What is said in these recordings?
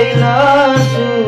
为了谁？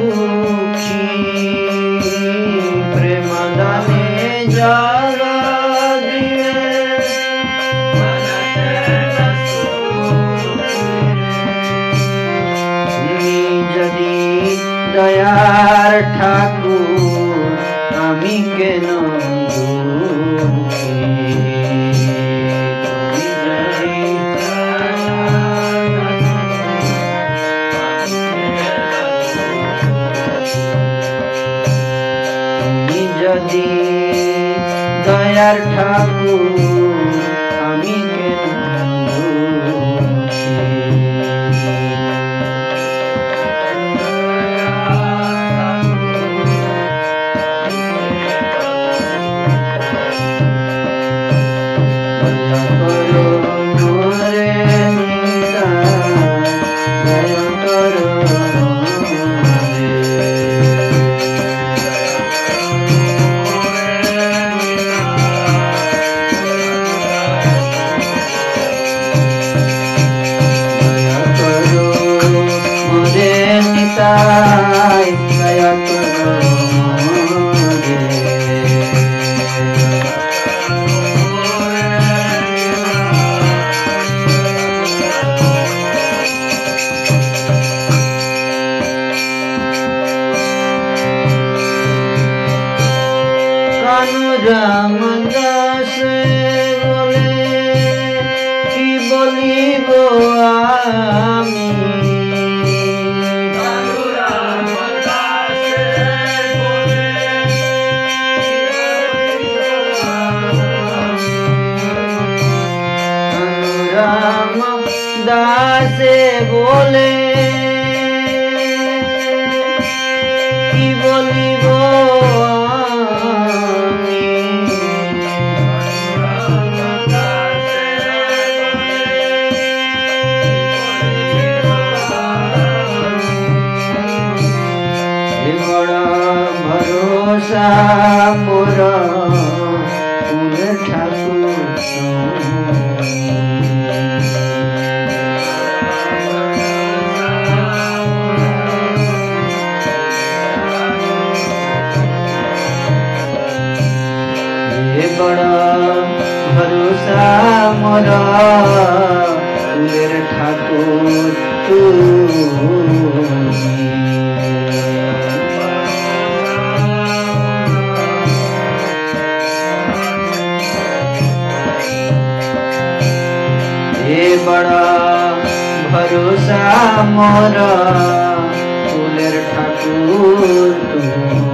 দোষা মোর ফুলের ঠাকুর তুমি।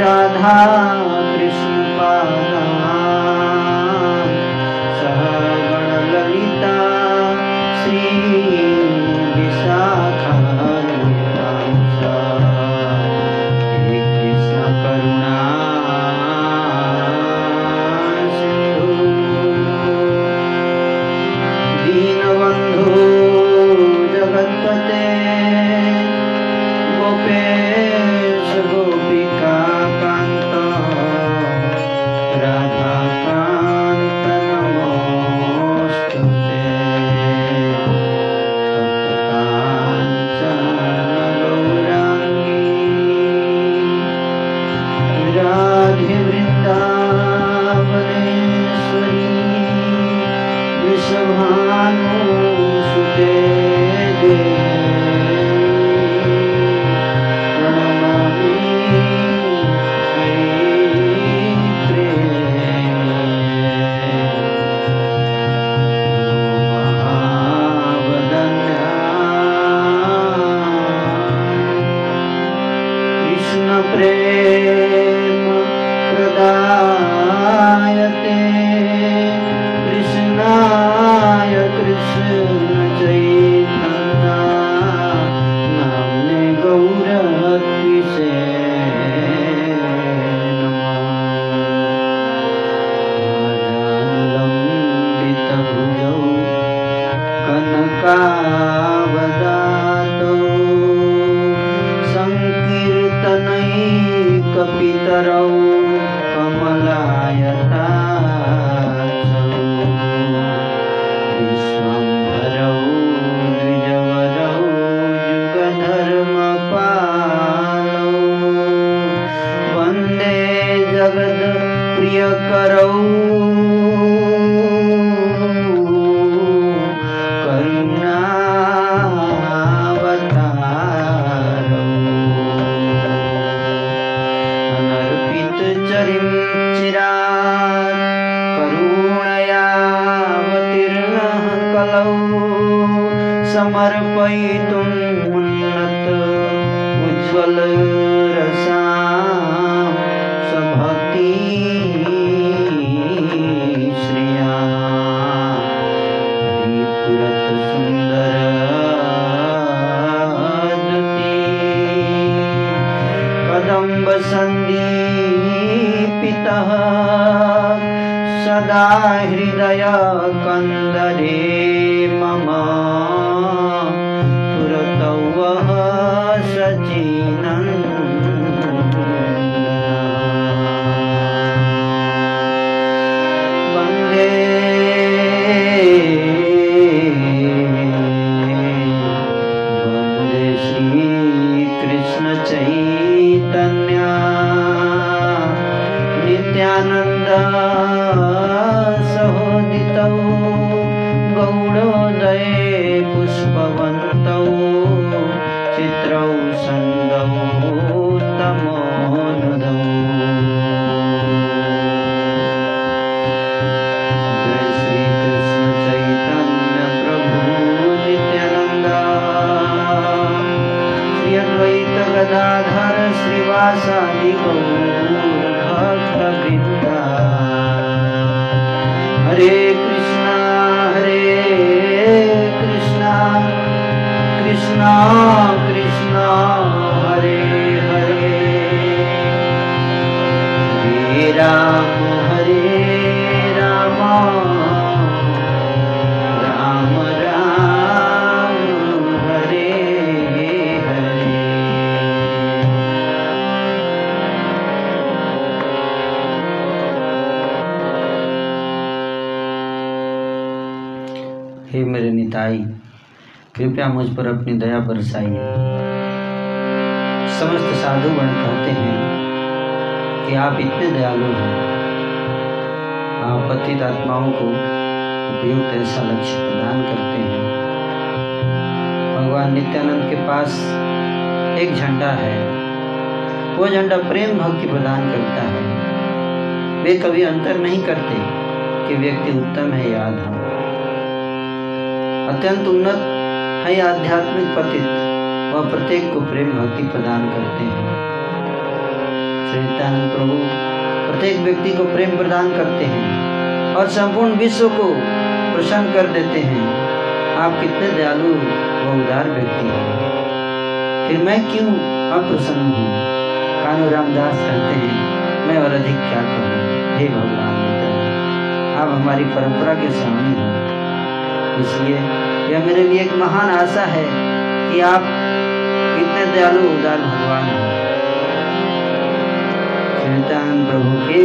রাধা मुझ पर अपनी दया बरसाइए समस्त साधुगण कहते हैं कि आप इतने दयालु हैं। आप पतित आत्माओं को उपयुक्त ऐसा लक्ष्य प्रदान करते हैं। भगवान नित्यानंद के पास एक झंडा है। वो झंडा प्रेम भक्ति प्रदान करता है। वे कभी अंतर नहीं करते कि व्यक्ति उत्तम है या अधम। अत्यंत उन्नत है आध्यात्मिक पतित। वह प्रत्येक को प्रेम भक्ति प्रदान करते हैं। श्री नित्यानंद प्रभु प्रत्येक व्यक्ति को प्रेम प्रदान करते हैं और संपूर्ण विश्व को प्रसन्न कर देते हैं। आप कितने दयालु व उदार व्यक्ति हैं। फिर मैं क्यों अप्रसन्न हूँ? कानू रामदास कहते हैं, मैं और अधिक क्या करूँ? हे भगवान, आप हमारी परंपरा के स्वामी हैं। इसलिए यह मेरे लिए एक महान आशा है कि आप इतने दयालु उदार भगवान हैं। प्रभु की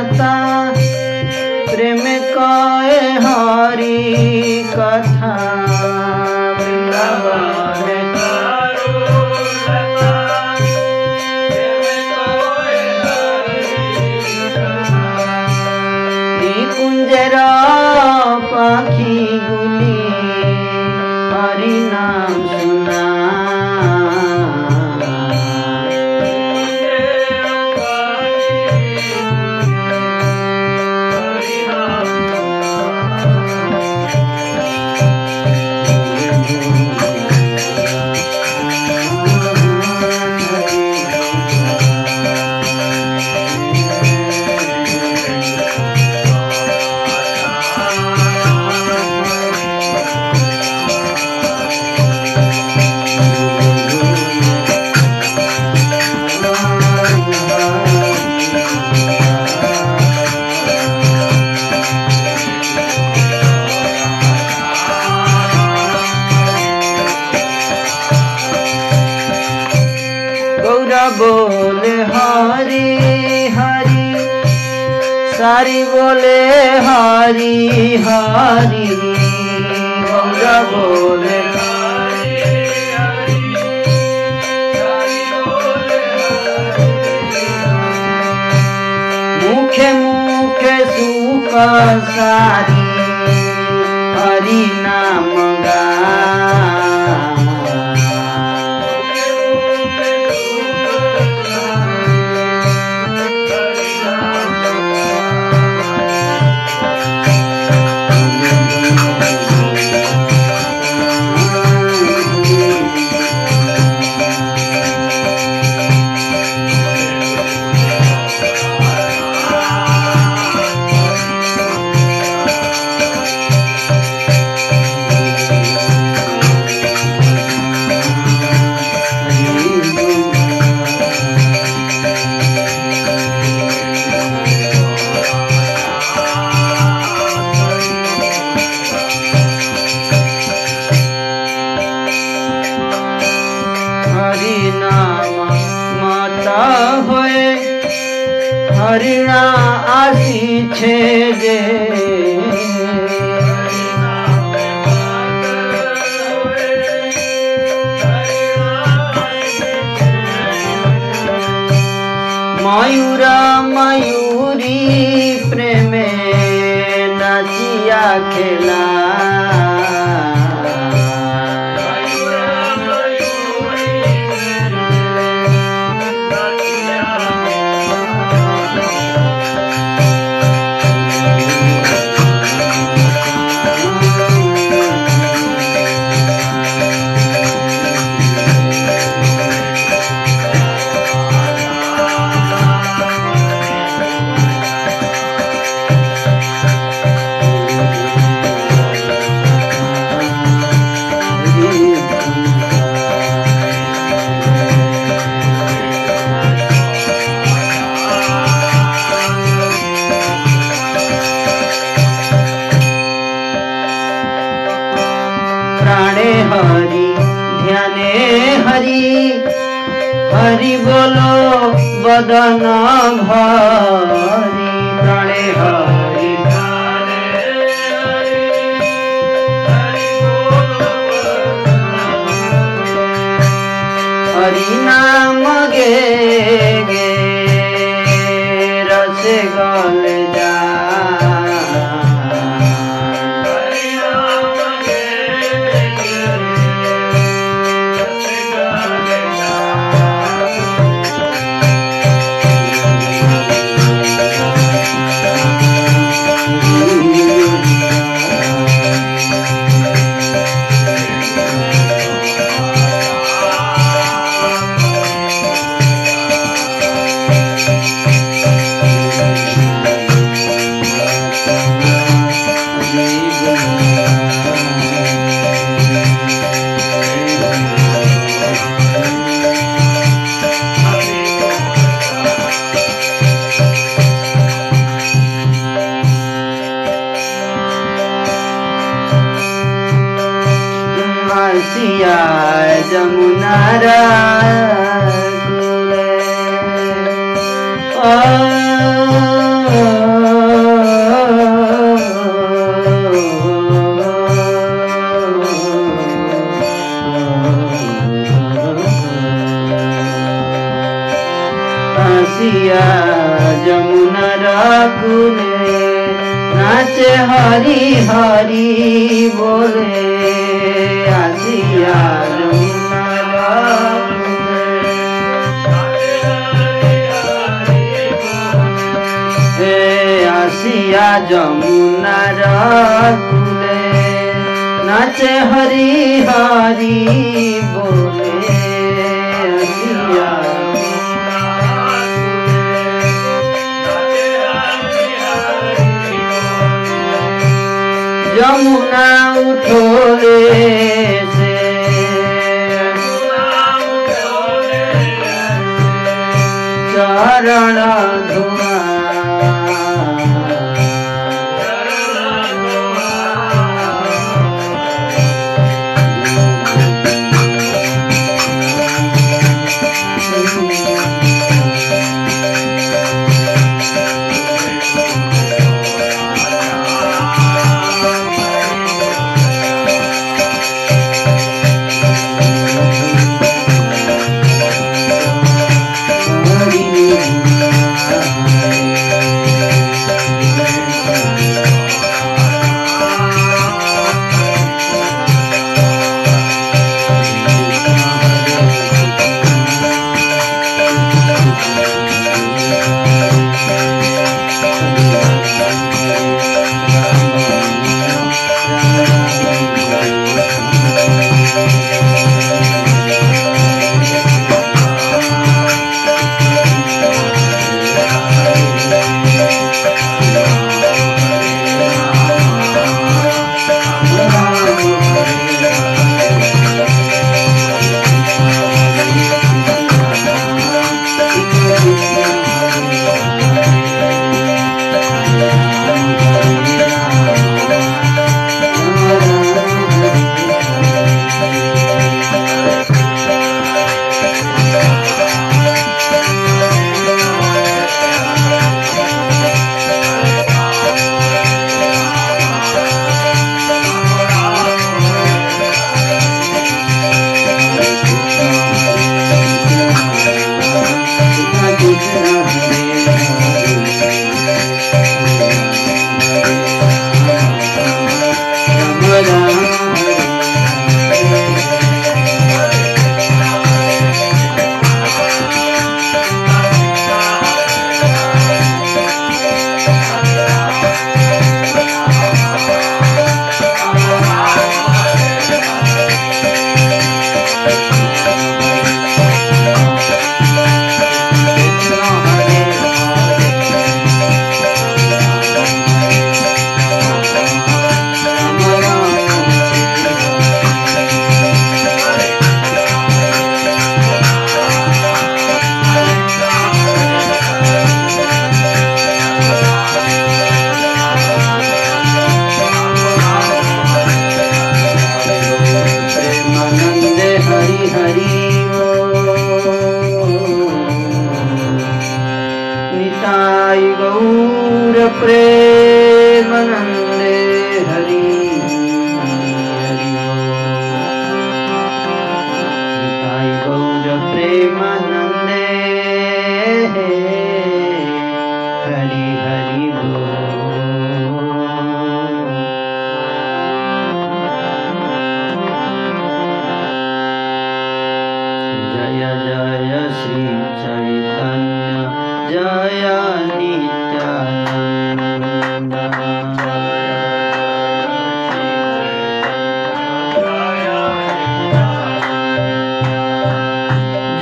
cantar. सारी बोले हरी हरि। बोले मुखे मुख सारी हरि नाम गा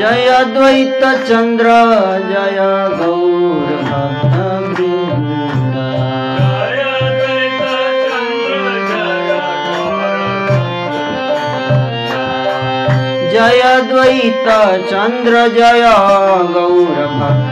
जयद्वैत चन्द्र जय गौरभ जयद्वैत चन्द्र जय गौरभक्त